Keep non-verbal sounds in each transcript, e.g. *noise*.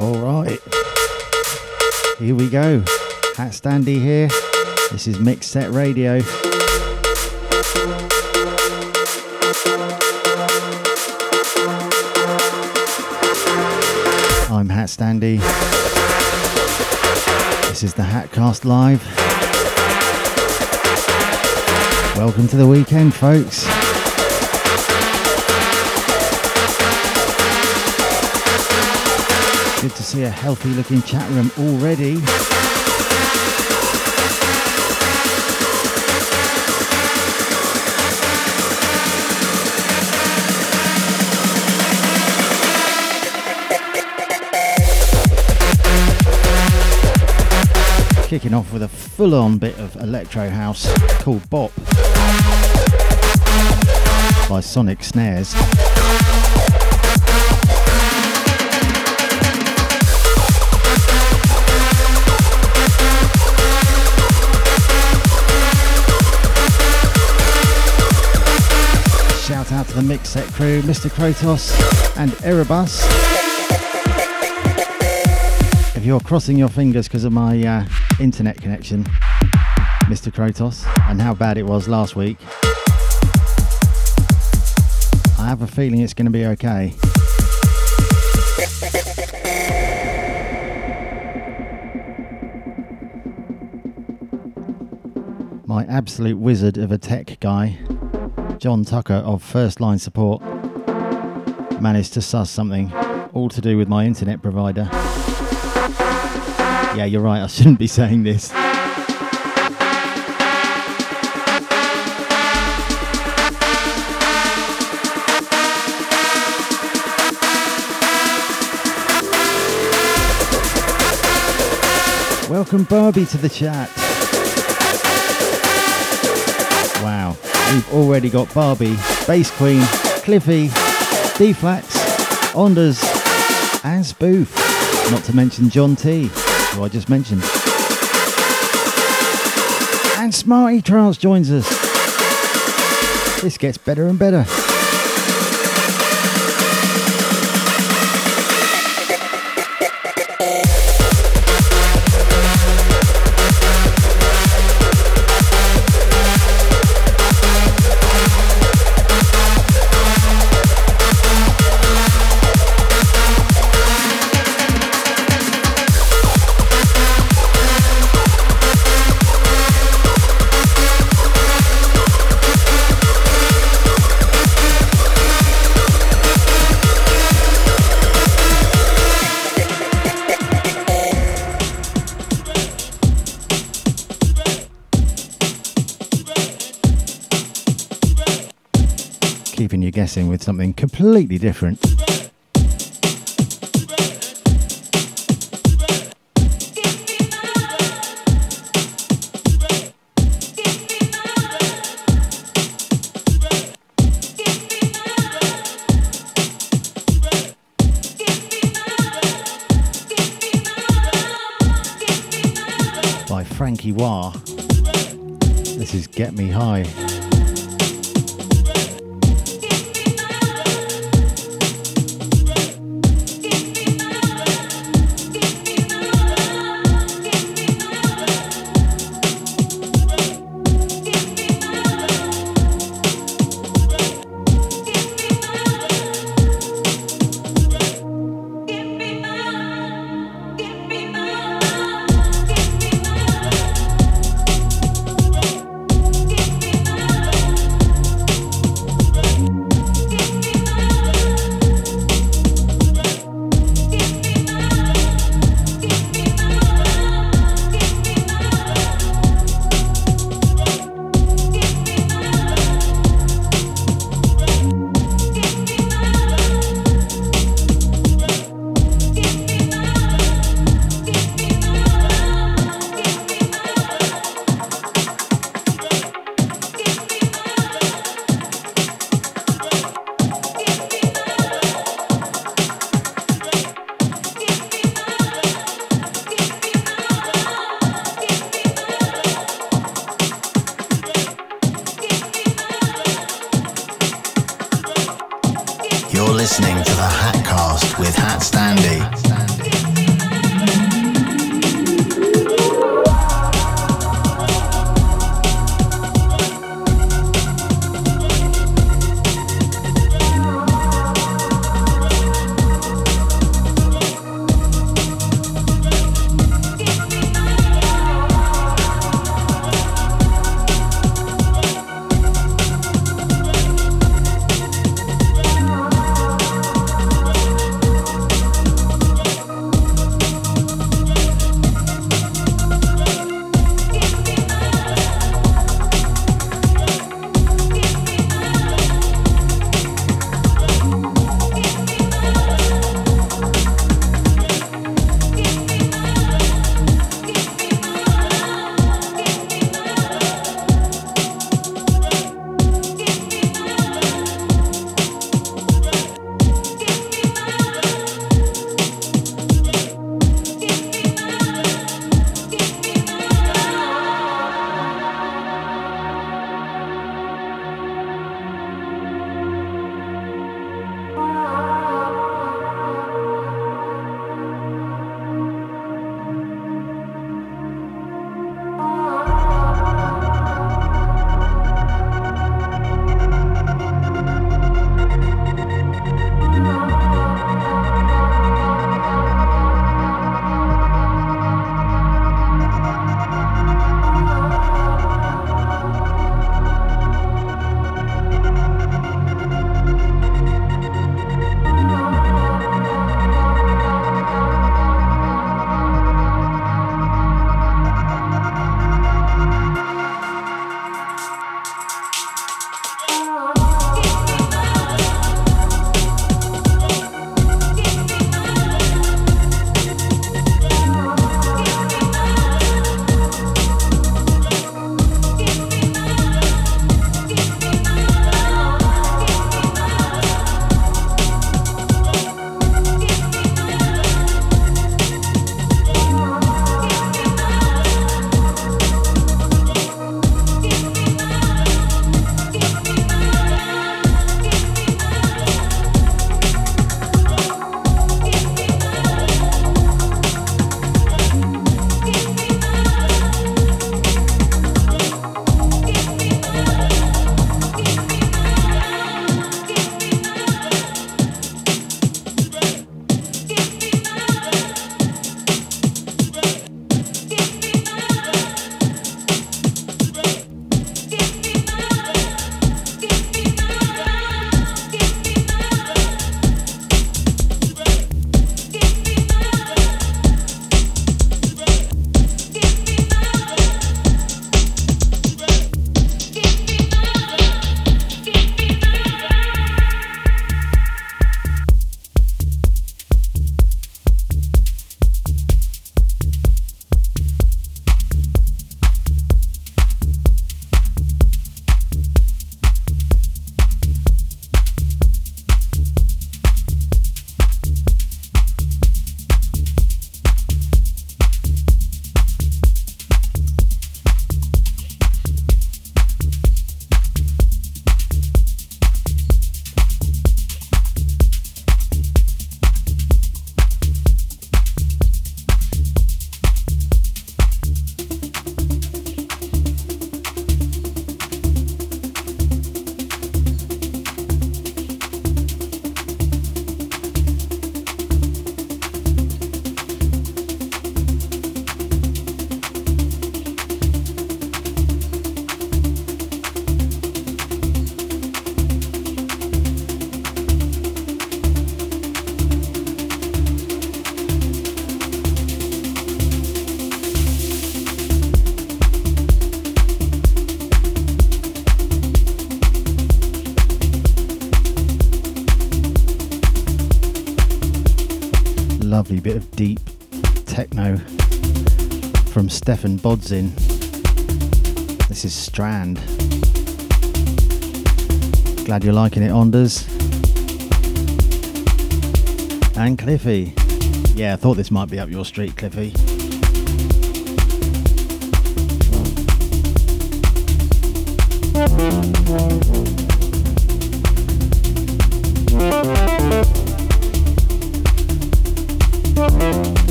All right. Here we go. HatStandy here. This is Mixset Radio. I'm HatStandy. This is the Hatcast Live. Welcome to the weekend, folks. Good to see a healthy looking chat room already. Kicking off with a full on bit of electro house called Bop by Sonic Snares. The Mixset crew, Mr. Kratos and Erebus. If you're crossing your fingers because of my uh, internet connection, Mr. Kratos, and how bad it was last week, I have a feeling it's going to be okay. My absolute wizard of a tech guy, John Tucker of First Line Support, managed to suss something, all to do with my internet provider. Yeah, you're right, I shouldn't be saying this. Welcome Barbie to the chat. We've already got Barbie, Bass Queen, Cliffy, D-Flax, Onders, and Spoof. Not to mention John T, who I just mentioned. And Smarty Trials joins us. This gets better and better. With something completely different. Bit of deep techno from Stephan Bodzin. This is Strand. Glad you're liking it, Onders. And Cliffy. Yeah, I thought this might be up your street, Cliffy.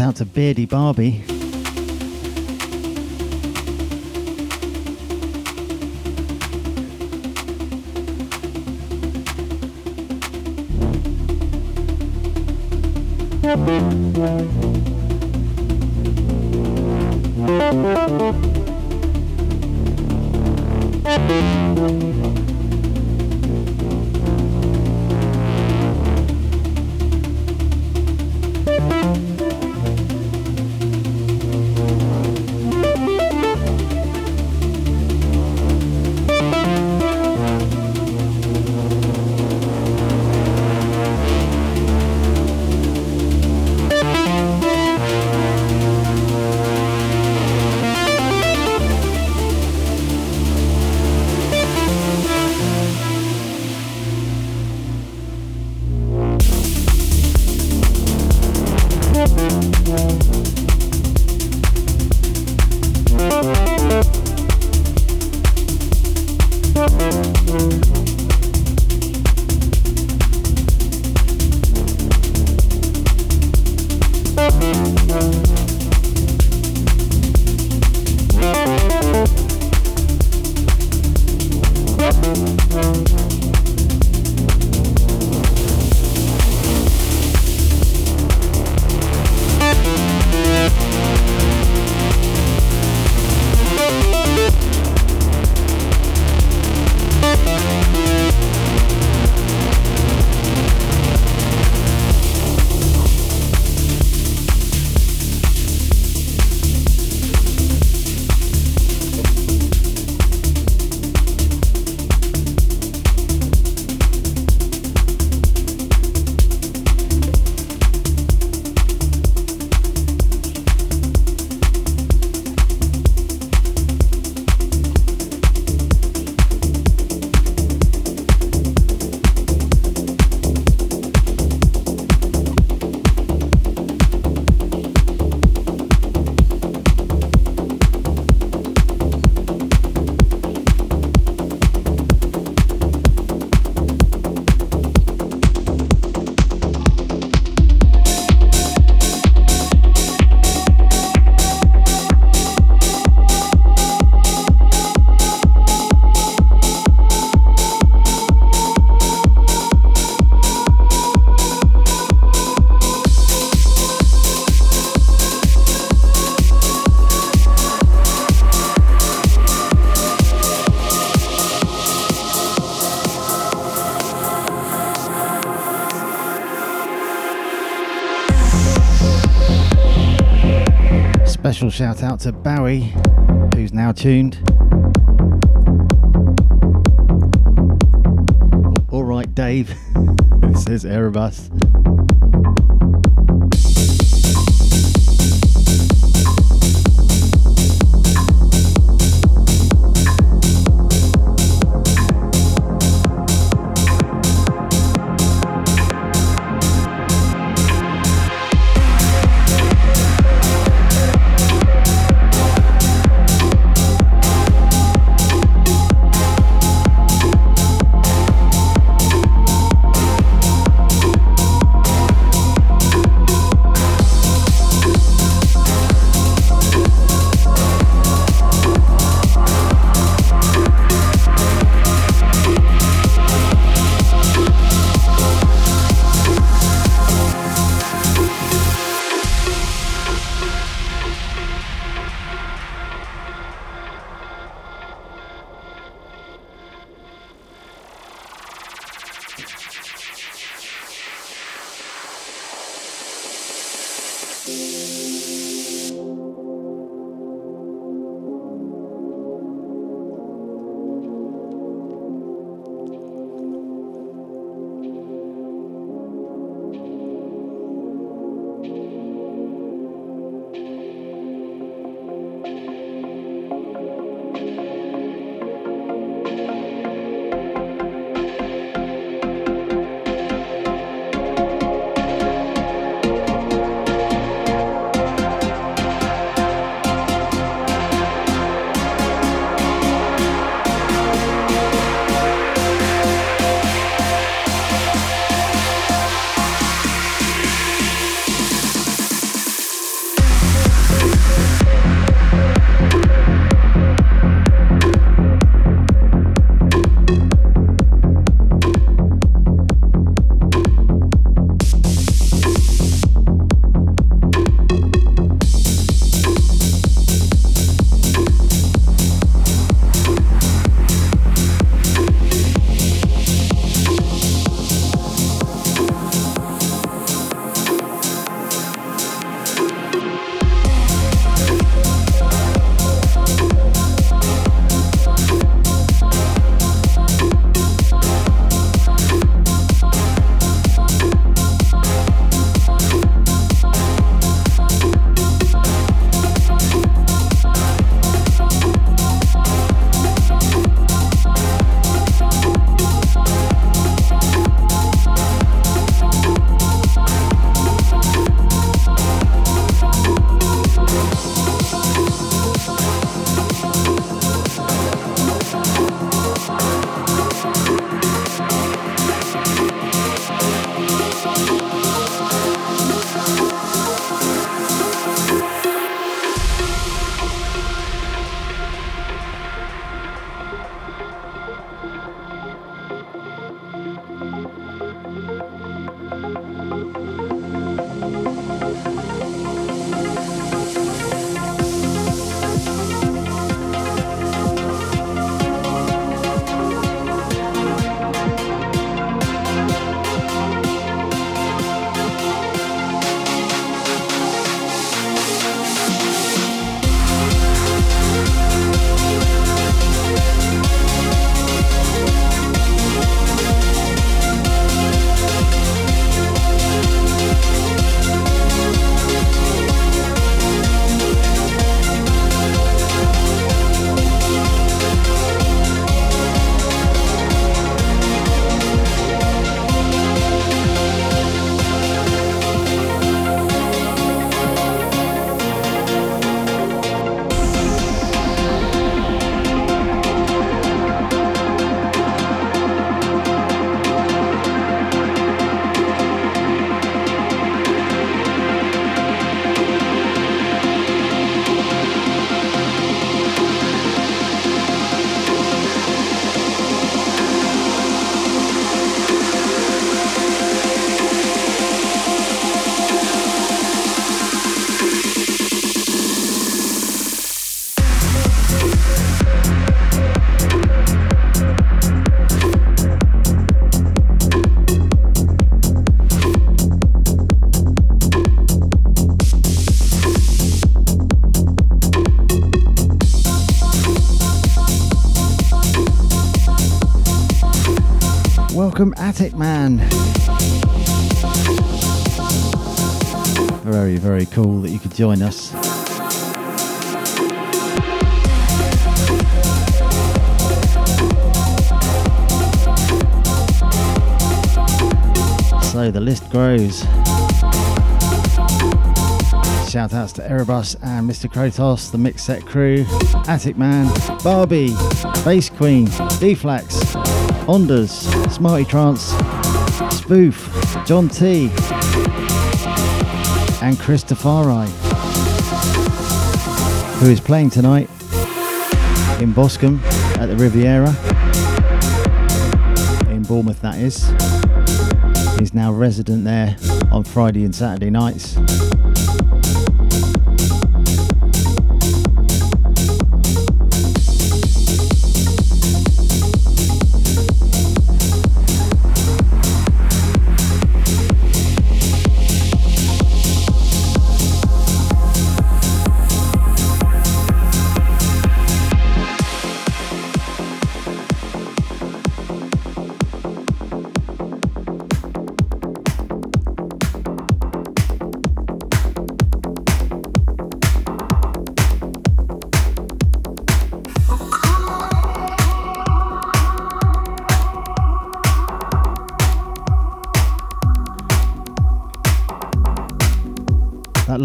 Out to Beardy Barbie. Shout out to Bowie, who's now tuned. All right, Dave, *laughs* says Erebus. Welcome, Attic Man. Very, very cool that you could join us. So the list grows. Shout outs to Erebus and Mr. Kratos, the Mixset crew, Attic Man, Barbie, Bass Queen, D-Flax, Onders, Smarty Trance, Spoof, John T, and Christopher who is playing tonight in Boscombe at the Riviera, in Bournemouth, that is. He's now resident there on Friday and Saturday nights.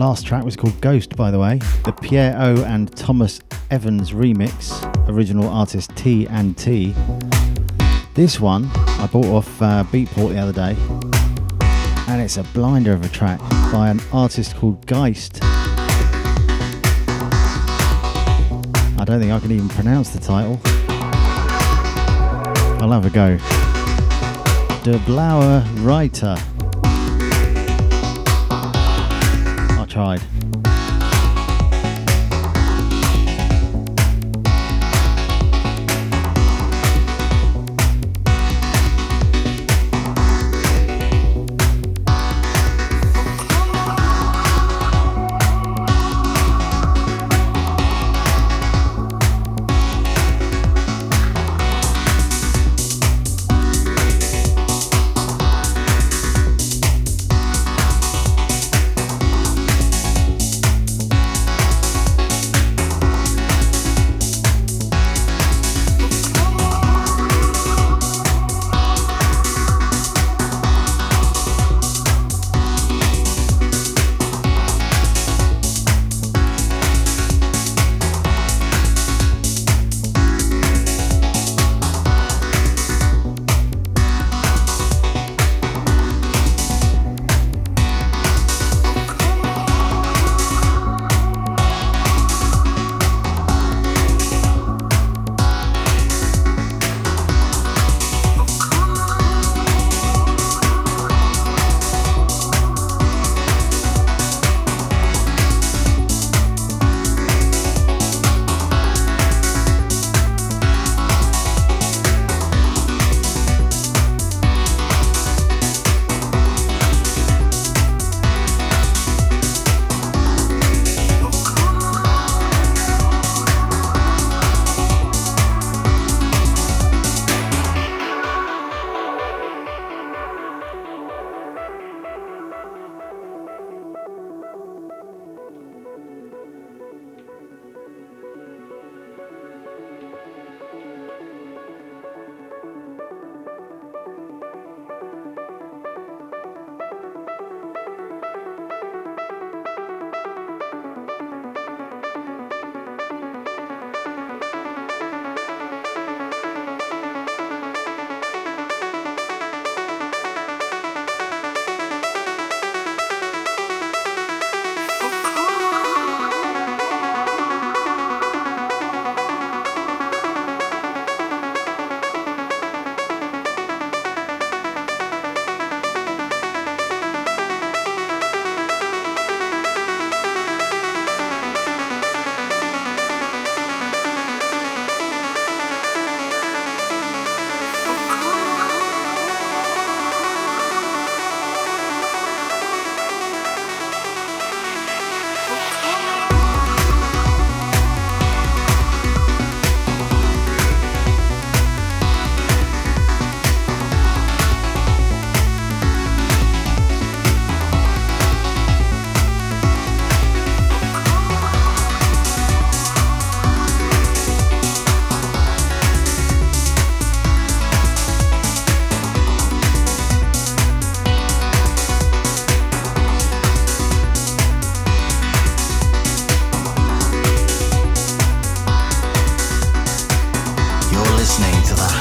Last track was called Ghost, by the way. The Pierre O and Thomas Evans remix, original artist T and T. This one I bought off uh, Beatport the other day, and it's a blinder of a track by an artist called GHEIST. I don't think I can even pronounce the title. I'll have a go. De Blauer Reiter. Tried. listening to the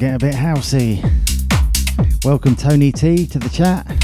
get a bit housey. Welcome Tony T to the chat.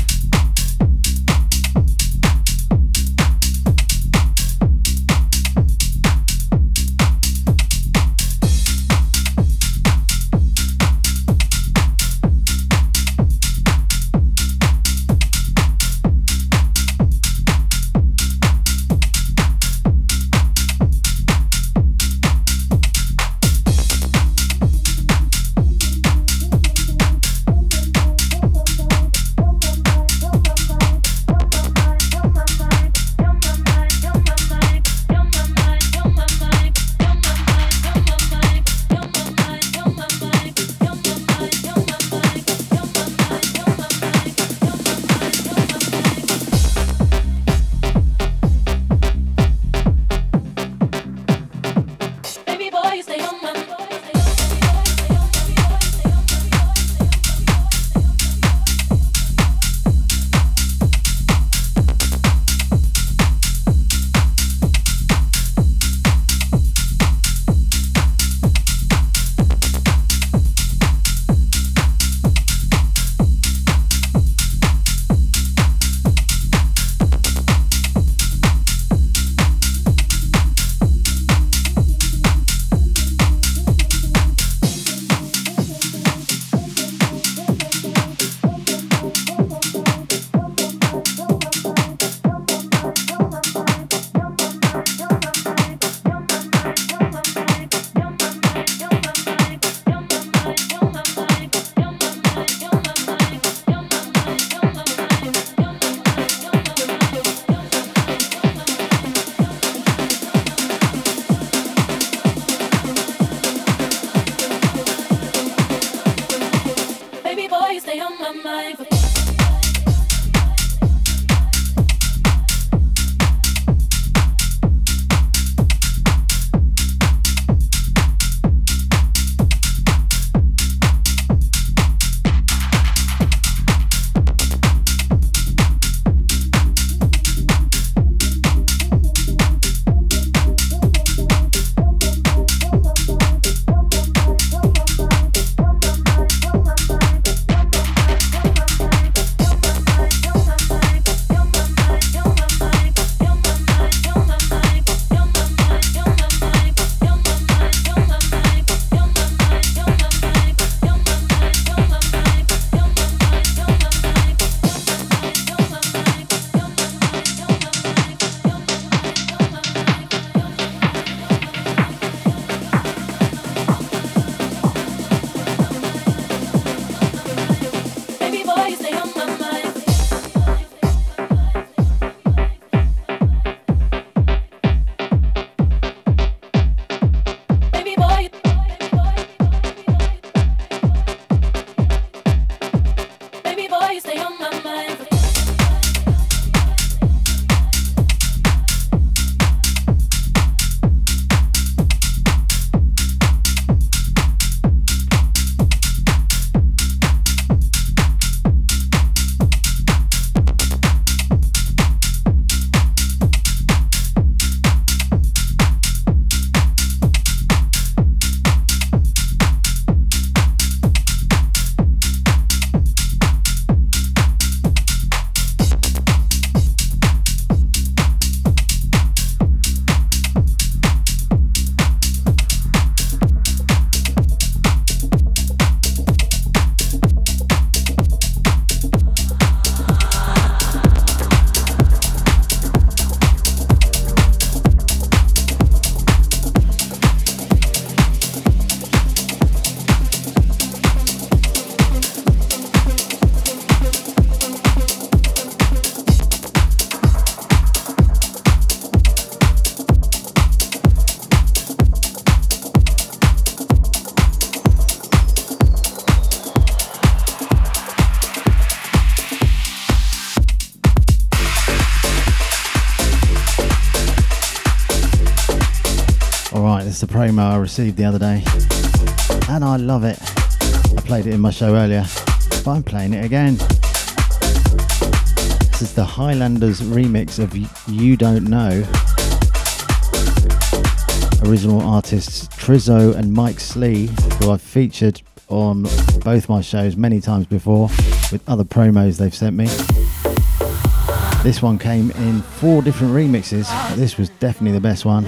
I received the other day, and I love it. I played it in my show earlier, but I'm playing it again. This is the Highlanderz remix of You Don't Know. Original artists Trizzoh and Mike Slee, who I've featured on both my shows many times before with other promos they've sent me. This one came in four different remixes, this was definitely the best one.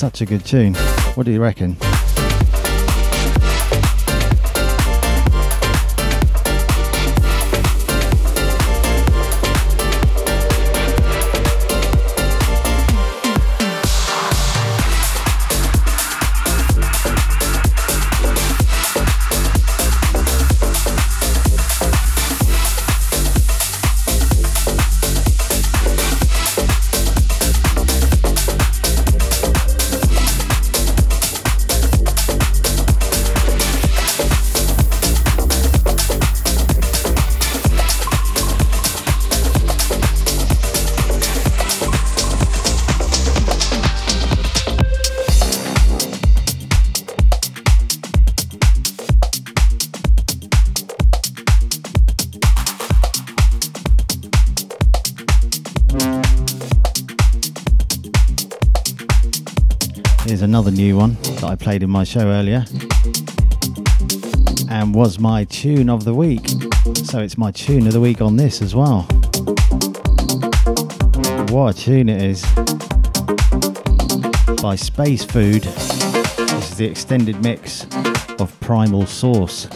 Such a good tune. What do you reckon? Played in my show earlier and was my tune of the week. So it's my tune of the week on this as well. What a tune it is by Space Food. This is the extended mix of Primal Source.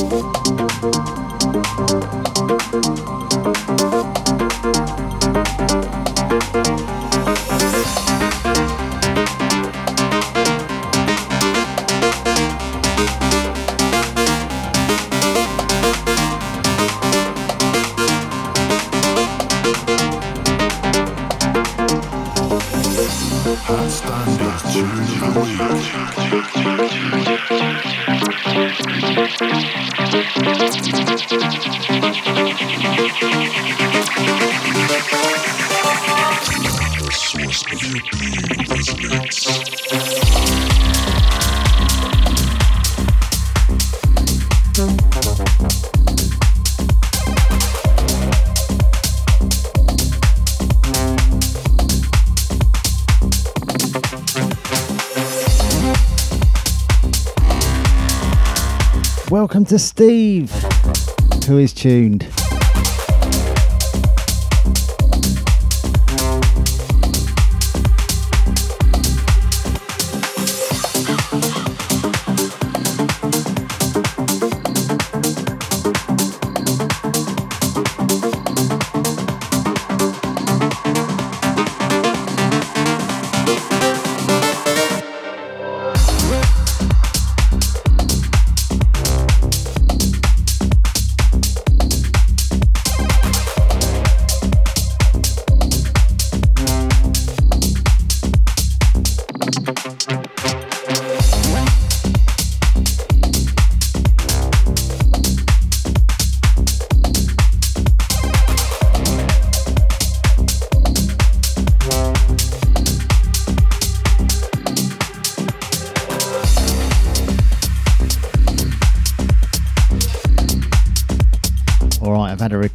Welcome to Steve, who is tuned.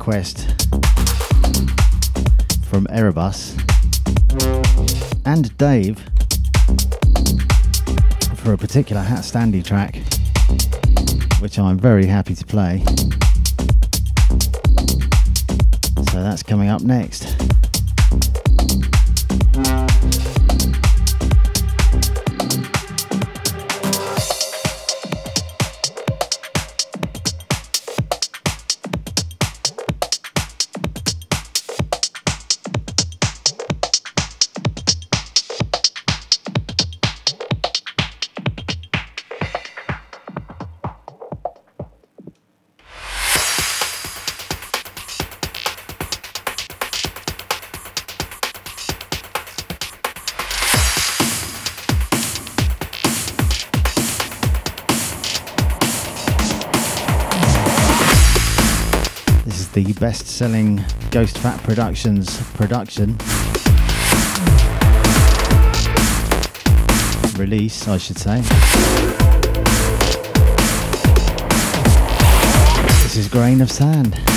Request from Erebus and Dave for Hat particular HatStandy track, which I'm very happy to play. So that's coming up next. Selling Ghost Fat Productions production. Release, I should say. This is Grain of Sand.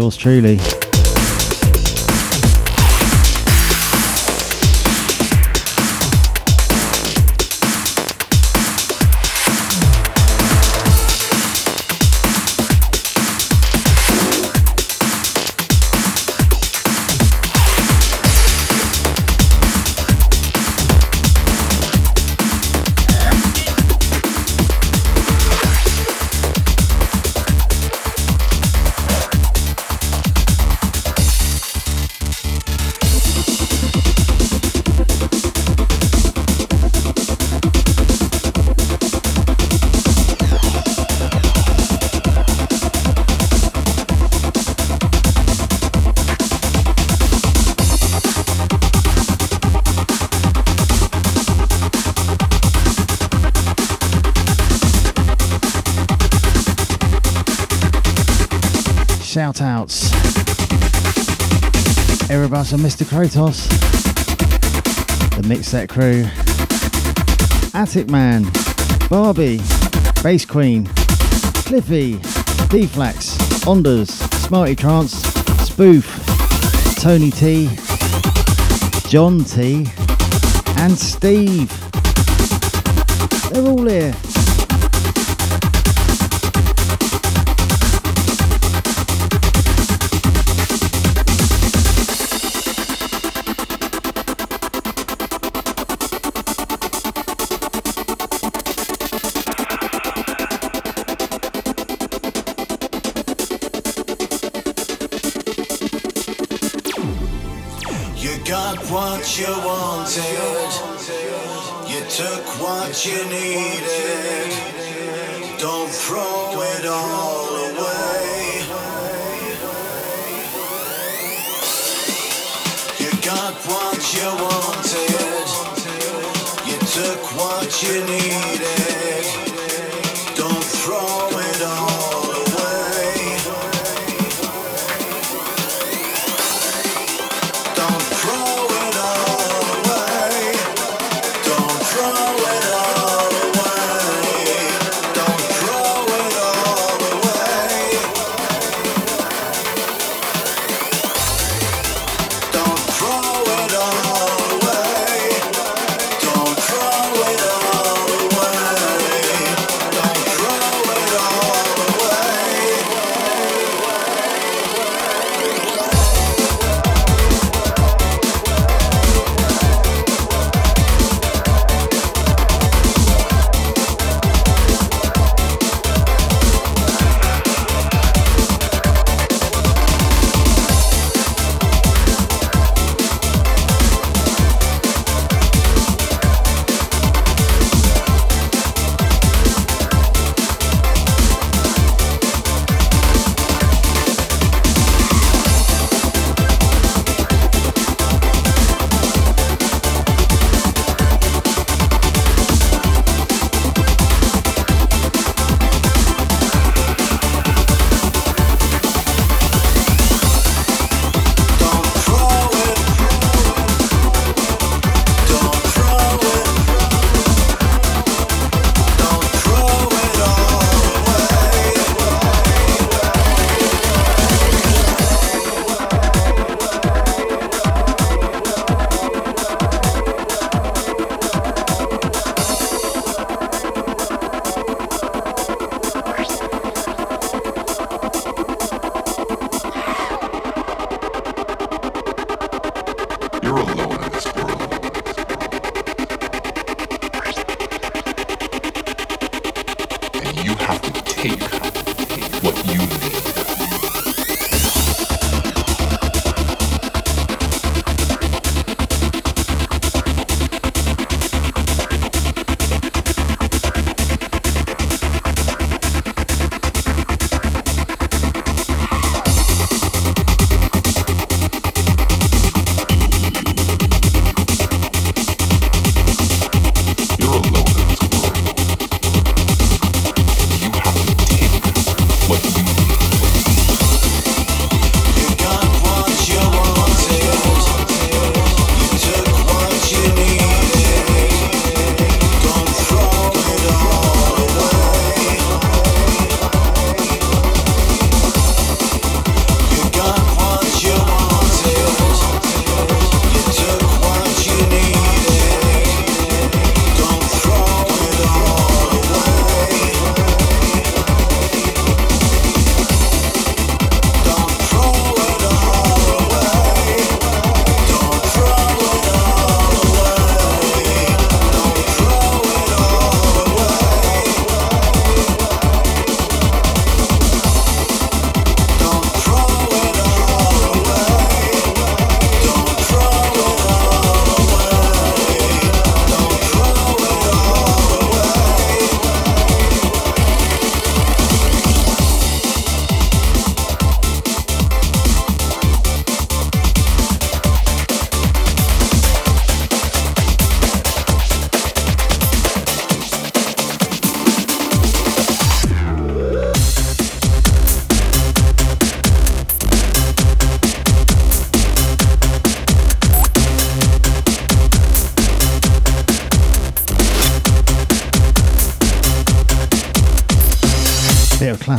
Yours truly. Erebus and Mr. Kratos. The Mixset crew. Attic Man. Barbie. Bass Queen. Cliffy. D-Flax. Onders. Smarty Trance. Spoof. Tony T. John T. And Steve. They're all here. What you needed. Don't throw it all away. You got what you wanted. You took what you needed.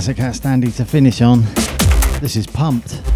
Classic HatStandy to finish on. This is Pumped.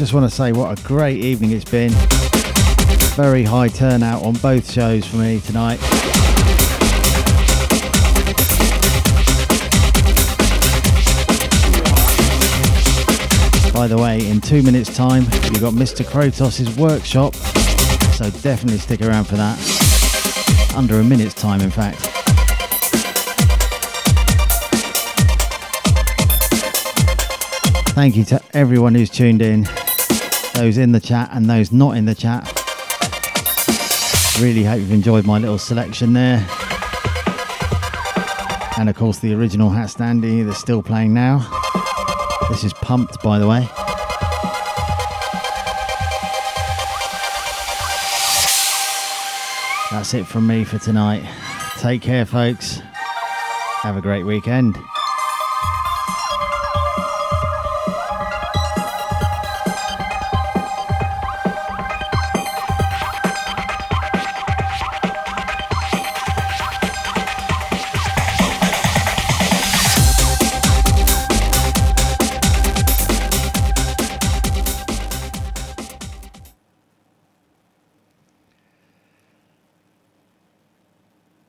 Just want to say what a great evening it's been. Very high turnout on both shows for me tonight. By the way, in two minutes' time, you've got Mr. Krotos' workshop, so definitely stick around for that. Under a minute's time, in fact. Thank you to everyone who's tuned in those in the chat and those not in the chat. Really hope you've enjoyed my little selection there. And of course, the original HatStandy that's still playing now. This is Pumped, by the way. That's it from me for tonight. Take care, folks. Have a great weekend.